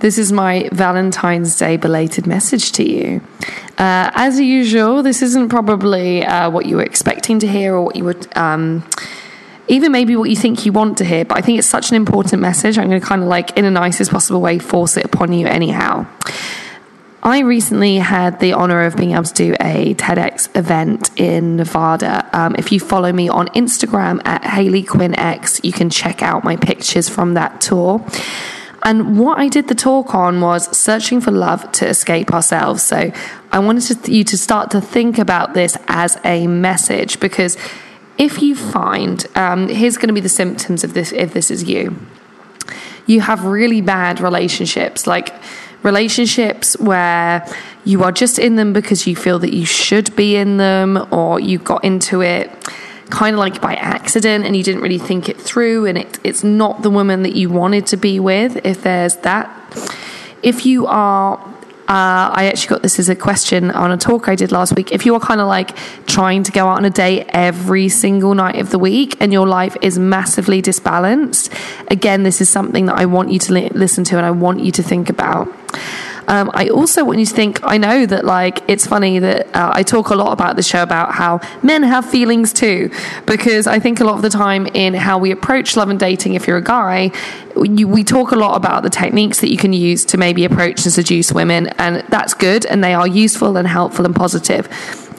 This is my Valentine's Day belated message to you. Uh, as usual, this isn't probably uh, what you were expecting to hear or what you would. Um, even maybe what you think you want to hear, but I think it's such an important message. I'm going to kind of like, in the nicest possible way, force it upon you anyhow. I recently had the honor of being able to do a TEDx event in Nevada. Um, if you follow me on Instagram at Hayley Quinn X, you can check out my pictures from that tour. And what I did the talk on was searching for love to escape ourselves. So I wanted to, you to start to think about this as a message because if you find, um, here's going to be the symptoms of this if this is you. You have really bad relationships, like relationships where you are just in them because you feel that you should be in them or you got into it kind of like by accident and you didn't really think it through and it, it's not the woman that you wanted to be with if there's that if you are uh, I actually got this as a question on a talk I did last week. If you are kind of like trying to go out on a date every single night of the week and your life is massively disbalanced, again, this is something that I want you to li- listen to and I want you to think about. Um, I also want you to think, I know that like it's funny that uh, I talk a lot about the show about how men have feelings too, because I think a lot of the time in how we approach love and dating, if you're a guy, you, we talk a lot about the techniques that you can use to maybe approach and seduce women, and that's good, and they are useful and helpful and positive.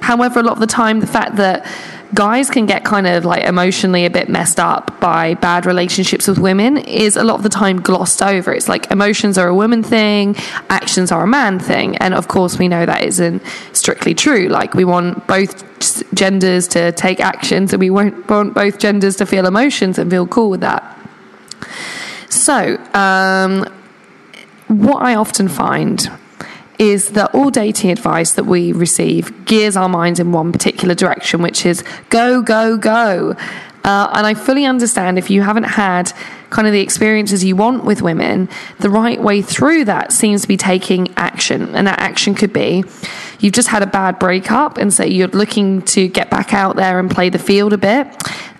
However, a lot of the time, the fact that guys can get kind of like emotionally a bit messed up by bad relationships with women is a lot of the time glossed over. It's like emotions are a woman thing, actions are a man thing. And of course, we know that isn't strictly true. Like, we want both genders to take actions and we want both genders to feel emotions and feel cool with that. So, um, what I often find is that all dating advice that we receive gears our minds in one particular direction, which is go, go, go. Uh, and I fully understand if you haven't had kind of the experiences you want with women, the right way through that seems to be taking action. And that action could be you've just had a bad breakup, and so you're looking to get back out there and play the field a bit.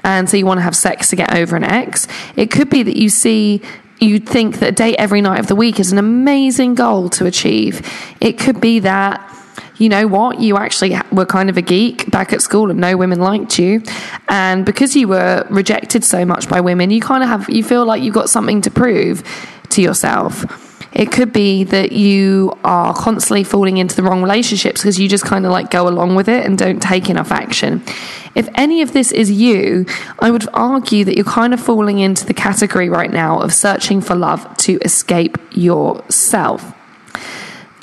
And so you want to have sex to get over an ex. It could be that you see you'd think that a date every night of the week is an amazing goal to achieve. It could be that you know what, you actually were kind of a geek back at school and no women liked you. And because you were rejected so much by women, you kind of have, you feel like you've got something to prove to yourself. It could be that you are constantly falling into the wrong relationships because you just kind of like go along with it and don't take enough action. If any of this is you, I would argue that you're kind of falling into the category right now of searching for love to escape yourself.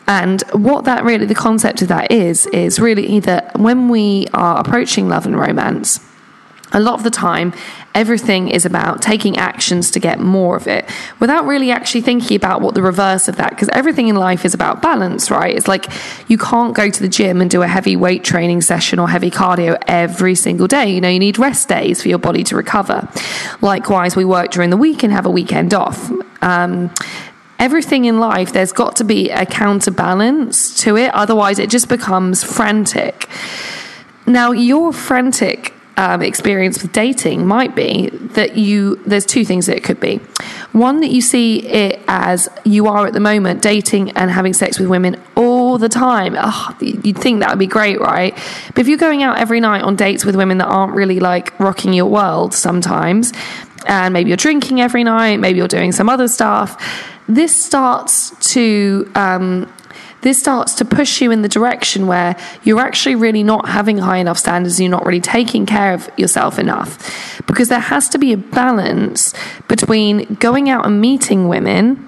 And what that really, the concept of that is, is really either when we are approaching love and romance, a lot of the time, everything is about taking actions to get more of it without really actually thinking about what the reverse of that, because everything in life is about balance, right? It's like you can't go to the gym and do a heavy weight training session or heavy cardio every single day. You know, you need rest days for your body to recover. Likewise, we work during the week and have a weekend off. Um, everything in life, there's got to be a counterbalance to it. Otherwise, it just becomes frantic. Now, your frantic um, experience with dating might be that you, there's two things that it could be. One, that you see it as you are at the moment dating and having sex with women all the time. Oh, you'd think that would be great, right? But if you're going out every night on dates with women that aren't really like rocking your world sometimes, and maybe you're drinking every night, maybe you're doing some other stuff, this starts to um, this starts to push you in the direction where you're actually really not having high enough standards, you're not really taking care of yourself enough. Because there has to be a balance between going out and meeting women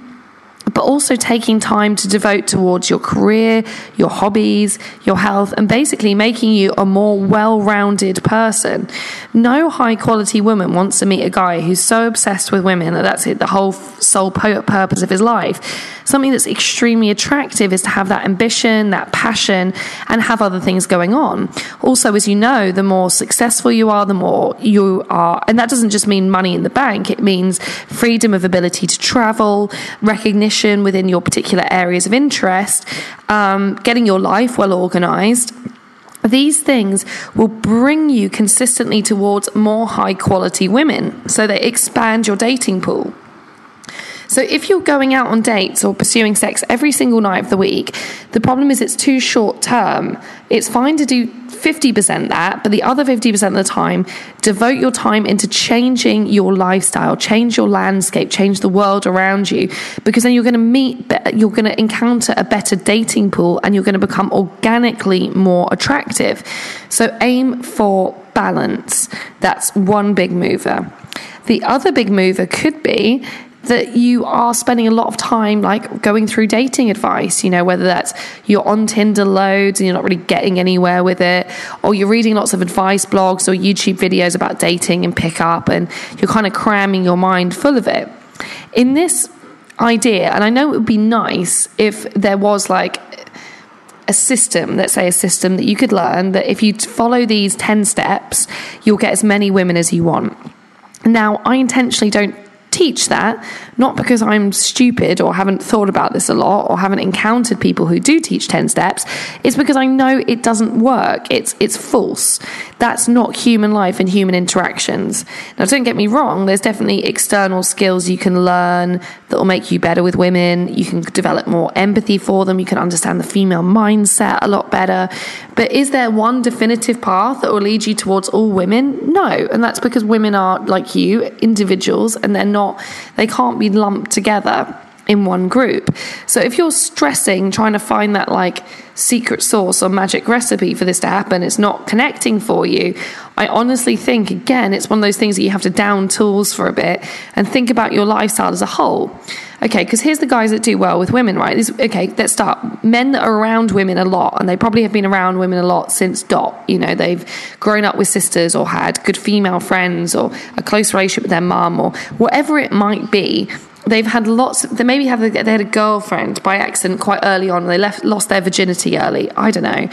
but also taking time to devote towards your career, your hobbies, your health, and basically making you a more well rounded person. No high quality woman wants to meet a guy who's so obsessed with women that that's it, the whole sole purpose of his life. Something that's extremely attractive is to have that ambition, that passion, and have other things going on. Also, as you know, the more successful you are, the more you are, and that doesn't just mean money in the bank, it means freedom of ability to travel, recognition within your particular areas of interest, um, getting your life well organized. These things will bring you consistently towards more high quality women. So they expand your dating pool. So if you're going out on dates or pursuing sex every single night of the week, the problem is it's too short term. It's fine to do 50% that, but the other 50% of the time, devote your time into changing your lifestyle, change your landscape, change the world around you, because then you're going to meet, you're going to encounter a better dating pool and you're going to become organically more attractive. So aim for balance. That's one big mover. The other big mover could be that you are spending a lot of time like going through dating advice, you know, whether that's you're on Tinder loads and you're not really getting anywhere with it, or you're reading lots of advice blogs or YouTube videos about dating and pickup, and you're kind of cramming your mind full of it. In this idea, and I know it would be nice if there was like a system, let's say a system that you could learn that if you follow these 10 steps, you'll get as many women as you want. Now, I intentionally don't teach that, not because I'm stupid or haven't thought about this a lot or haven't encountered people who do teach 10 steps. It's because I know it doesn't work. It's it's false. That's not human life and human interactions. Now don't get me wrong, there's definitely external skills you can learn that will make you better with women. You can develop more empathy for them, you can understand the female mindset a lot better. But is there one definitive path that will lead you towards all women? No. And that's because women are like you, individuals, and they're not, they can't be lumped together in one group. So if you're stressing trying to find that like secret sauce or magic recipe for this to happen, it's not connecting for you. I honestly think again it's one of those things that you have to down tools for a bit and think about your lifestyle as a whole. Okay, because here's the guys that do well with women, right? Okay, let's start. Men that are around women a lot, and they probably have been around women a lot since dot. You know, they've grown up with sisters or had good female friends or a close relationship with their mum or whatever it might be they've had lots they maybe have they had a girlfriend by accident quite early on they left lost their virginity early i don't know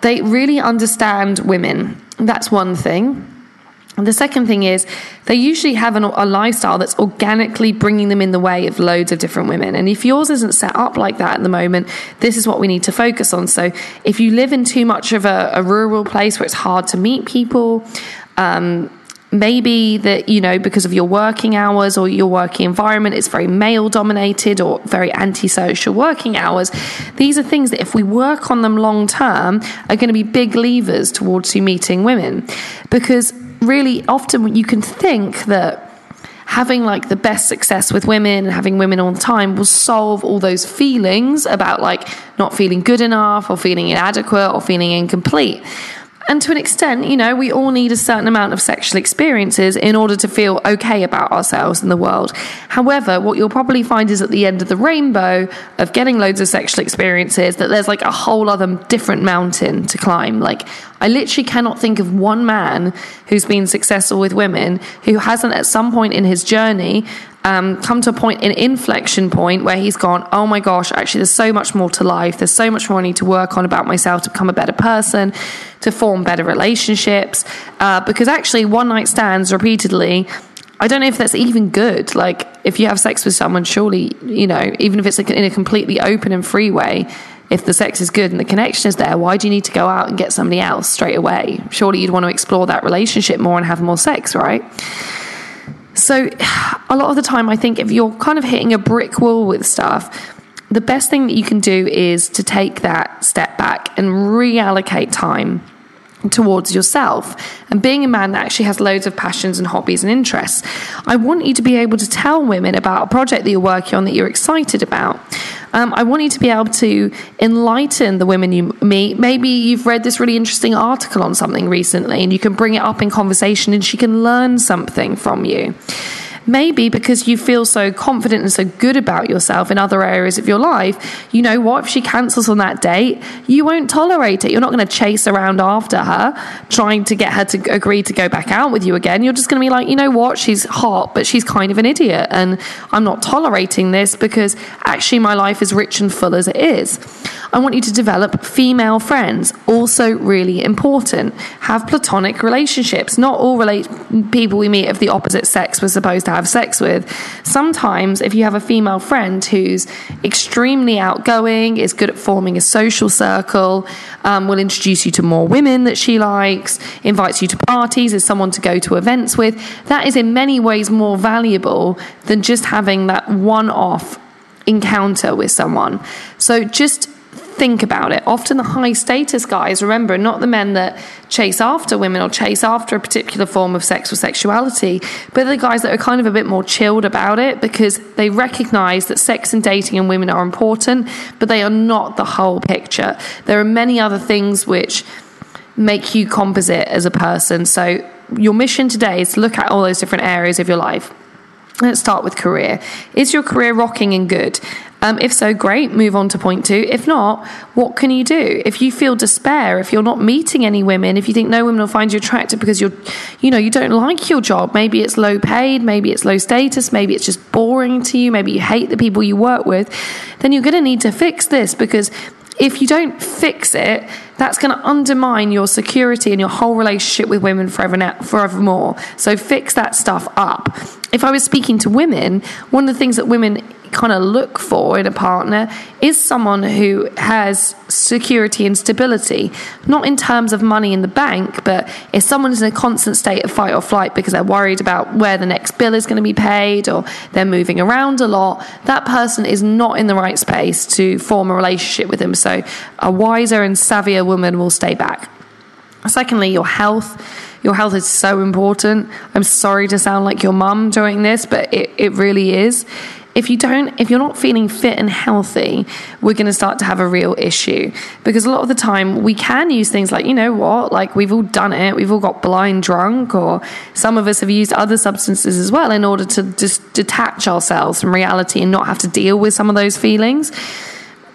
they really understand women that's one thing and the second thing is they usually have an, a lifestyle that's organically bringing them in the way of loads of different women. And if yours isn't set up like that at the moment, this is what we need to focus on. So if you live in too much of a, a rural place where it's hard to meet people, um, maybe that you know because of your working hours or your working environment it's very male dominated or very antisocial working hours. These are things that if we work on them long term are going to be big levers towards you meeting women. Because really often you can think that having like the best success with women and having women the time will solve all those feelings about like not feeling good enough or feeling inadequate or feeling incomplete and to an extent, you know, we all need a certain amount of sexual experiences in order to feel okay about ourselves in the world. However, what you'll probably find is at the end of the rainbow of getting loads of sexual experiences that there's like a whole other different mountain to climb. Like, I literally cannot think of one man who's been successful with women who hasn't at some point in his journey um, come to a point, an inflection point where he's gone, oh my gosh, actually, there's so much more to life. There's so much more I need to work on about myself to become a better person, to form better relationships. Uh, because actually, one night stands repeatedly. I don't know if that's even good. Like, if you have sex with someone, surely, you know, even if it's in a completely open and free way, if the sex is good and the connection is there, why do you need to go out and get somebody else straight away? Surely you'd want to explore that relationship more and have more sex, right? So, a lot of the time, I think if you're kind of hitting a brick wall with stuff, the best thing that you can do is to take that step back and reallocate time towards yourself and being a man that actually has loads of passions and hobbies and interests. I want you to be able to tell women about a project that you're working on that you're excited about. Um, I want you to be able to enlighten the women you meet. Maybe you've read this really interesting article on something recently and you can bring it up in conversation and she can learn something from you. Maybe because you feel so confident and so good about yourself in other areas of your life, you know what? If she cancels on that date, you won't tolerate it. You're not going to chase around after her, trying to get her to agree to go back out with you again. You're just going to be like, you know what? She's hot, but she's kind of an idiot. And I'm not tolerating this because actually my life is rich and full as it is. I want you to develop female friends, also really important. Have platonic relationships. Not all relate- people we meet of the opposite sex we're supposed to have sex with. Sometimes, if you have a female friend who's extremely outgoing, is good at forming a social circle, um, will introduce you to more women that she likes, invites you to parties, is someone to go to events with, that is in many ways more valuable than just having that one off encounter with someone. So just think about it. Often the high status guys, remember, not the men that chase after women or chase after a particular form of sex or sexuality, but the guys that are kind of a bit more chilled about it because they recognize that sex and dating and women are important, but they are not the whole picture. There are many other things which make you composite as a person. So your mission today is to look at all those different areas of your life. Let's start with career. Is your career rocking and good? Um, if so, great, move on to point two. If not, what can you do? If you feel despair, if you're not meeting any women, if you think no women will find you attractive because you're, you know, you don't like your job, maybe it's low paid, maybe it's low status, maybe it's just boring to you, maybe you hate the people you work with, then you're going to need to fix this because if you don't fix it, that's going to undermine your security and your whole relationship with women forever now, forevermore. So fix that stuff up. If I was speaking to women, one of the things that women kind of look for in a partner is someone who has security and stability, not in terms of money in the bank, but if someone's in a constant state of fight or flight because they're worried about where the next bill is going to be paid or they're moving around a lot, that person is not in the right space to form a relationship with them. So a wiser and savvier woman will stay back. Secondly, your health. Your health is so important. I'm sorry to sound like your mum doing this, but it, it really is if you don't if you're not feeling fit and healthy we're going to start to have a real issue. Because a lot of the time we can use things like you know what like we've all done it we've all got blind drunk or some of us have used other substances as well in order to just detach ourselves from reality and not have to deal with some of those feelings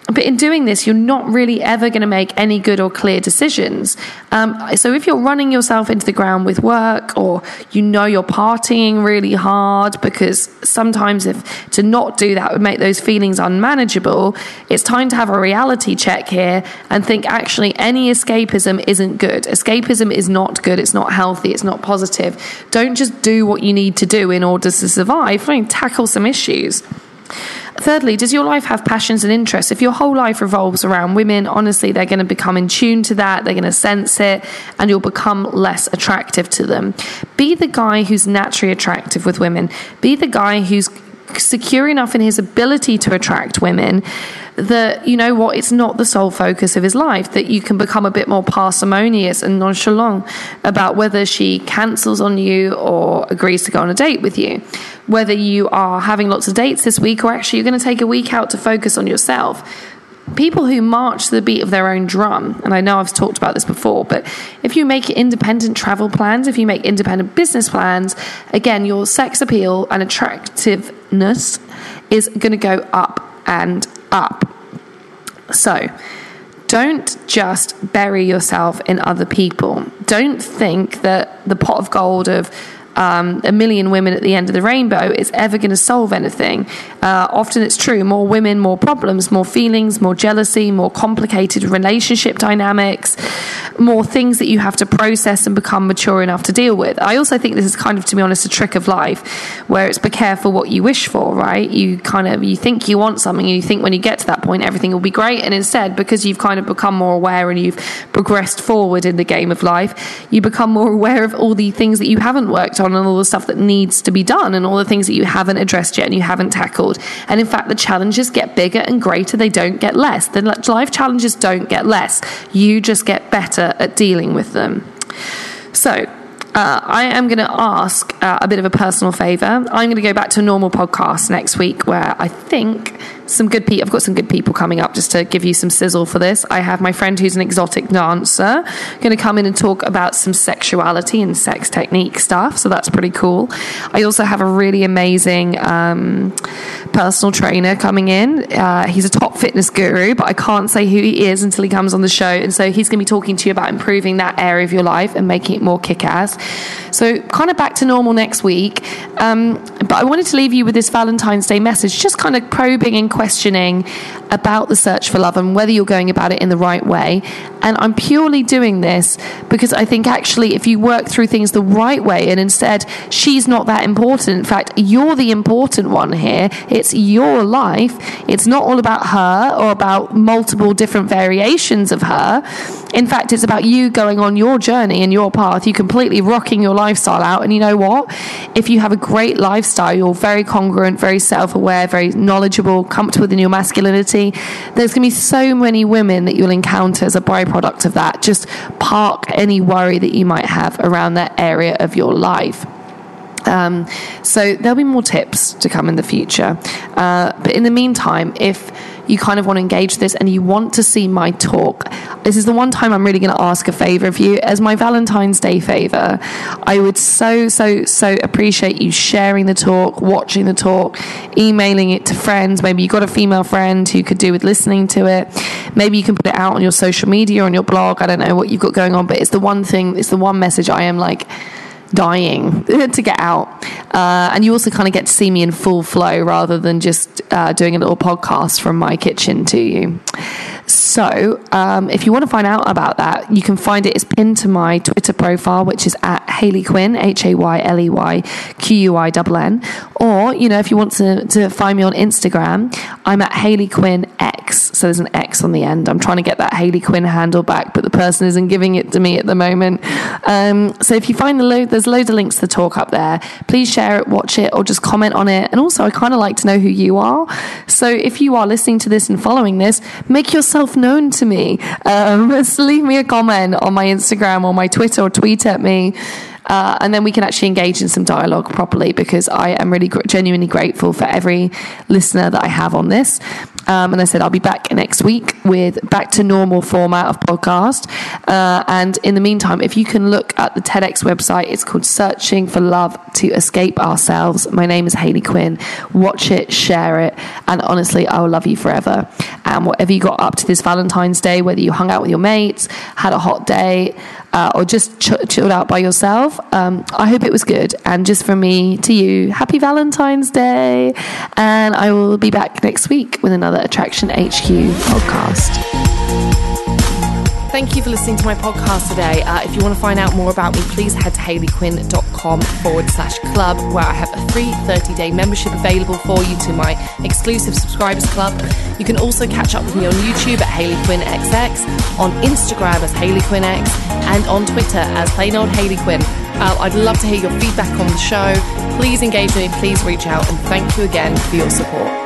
but in doing this, you're not really ever going to make any good or clear decisions. Um, so if you're running yourself into the ground with work, or you know you're partying really hard, because sometimes if to not do that would make those feelings unmanageable, it's time to have a reality check here and think actually any escapism isn't good. Escapism is not good. It's not healthy. It's not positive. Don't just do what you need to do in order to survive. I mean, tackle some issues. Thirdly, does your life have passions and interests? If your whole life revolves around women, honestly, they're going to become in tune to that, they're going to sense it, and you'll become less attractive to them. Be the guy who's naturally attractive with women, be the guy who's secure enough in his ability to attract women that you know what it's not the sole focus of his life that you can become a bit more parsimonious and nonchalant about whether she cancels on you or agrees to go on a date with you whether you are having lots of dates this week or actually you're going to take a week out to focus on yourself people who march to the beat of their own drum, and I know I've talked about this before, but if you make independent travel plans, if you make independent business plans, again, your sex appeal and attractiveness is going to go up and up. So, don't just bury yourself in other people. Don't think that the pot of gold of um, a million women at the end of the rainbow is ever going to solve anything. Uh, often it's true more women, more problems, more feelings, more jealousy, more complicated relationship dynamics, more things that you have to process and become mature enough to deal with. I also think this is kind of, to be honest, a trick of life where it's be careful what you wish for, right? You kind of, you think you want something and you think when you get to that point everything will be great. And instead, because you've kind of become more aware and you've progressed forward in the game of life, you become more aware of all the things that you haven't worked on on and all the stuff that needs to be done and all the things that you haven't addressed yet and you haven't tackled. And in fact, the challenges get bigger and greater, they don't get less. The life challenges don't get less. You just get better at dealing with them. So, uh, I am going to ask uh, a bit of a personal favor. I'm going to go back to a normal podcast next week where I think some good people. I've got some good people coming up just to give you some sizzle for this. I have my friend who's an exotic dancer going to come in and talk about some sexuality and sex technique stuff. So that's pretty cool. I also have a really amazing um, personal trainer coming in. Uh, he's a top fitness guru, but I can't say who he is until he comes on the show. And so he's going to be talking to you about improving that area of your life and making it more kick ass. So, kind of back to normal next week. Um, but I wanted to leave you with this Valentine's Day message, just kind of probing and questioning about the search for love and whether you're going about it in the right way. And I'm purely doing this because I think actually, if you work through things the right way and instead she's not that important, in fact, you're the important one here, it's your life, it's not all about her or about multiple different variations of her. In fact, it's about you going on your journey and your path, you completely rocking your lifestyle out. And you know what? If you have a great lifestyle, you're very congruent, very self aware, very knowledgeable, comfortable in your masculinity. There's going to be so many women that you'll encounter as a byproduct of that. Just park any worry that you might have around that area of your life. Um, so there'll be more tips to come in the future. Uh, but in the meantime, if you kind of want to engage this and you want to see my talk, this is the one time I'm really going to ask a favor of you as my Valentine's Day favor. I would so, so, so appreciate you sharing the talk, watching the talk, emailing it to friends. Maybe you've got a female friend who could do with listening to it. Maybe you can put it out on your social media, or on your blog. I don't know what you've got going on, but it's the one thing, it's the one message I am like, dying to get out. Uh, and you also kind of get to see me in full flow rather than just uh, doing a little podcast from my kitchen to you. So, um, if you want to find out about that, you can find it. It's pinned to my Twitter profile, which is at Hayley Quinn, H A Y L E Y Q U I N N. Or, you know, if you want to, to find me on Instagram, I'm at Hayley Quinn X. So there's an X on the end. I'm trying to get that Hayley Quinn handle back, but the person isn't giving it to me at the moment. Um, so if you find the load, there's loads of links to the talk up there. Please share it, watch it, or just comment on it. And also, I kind of like to know who you are. So if you are listening to this and following this, make yourself known to me. Um, just leave me a comment on my Instagram or my Twitter or tweet at me. Uh, and then we can actually engage in some dialogue properly because I am really gr- genuinely grateful for every listener that I have on this. Um, and I said I'll be back next week with back to normal format of podcast. Uh, and in the meantime, if you can look at the TEDx website, it's called Searching for Love to Escape Ourselves. My name is Hayley Quinn. Watch it, share it, and honestly, I will love you forever. And whatever you got up to this Valentine's Day, whether you hung out with your mates, had a hot day, uh, or just ch- chilled out by yourself. Um, I hope it was good. And just from me to you, happy Valentine's Day. And I will be back next week with another Attraction HQ podcast. Thank you for listening to my podcast today. Uh, if you want to find out more about me, please head to hayleyquinn.com forward slash club, where I have a free 30 day membership available for you to my exclusive subscribers club. You can also catch up with me on YouTube at Hayley Quinn XX, on Instagram as Hayley Quinn X, and on Twitter as plain old Hayley Quinn. Uh, I'd love to hear your feedback on the show. Please engage me, please reach out, and thank you again for your support.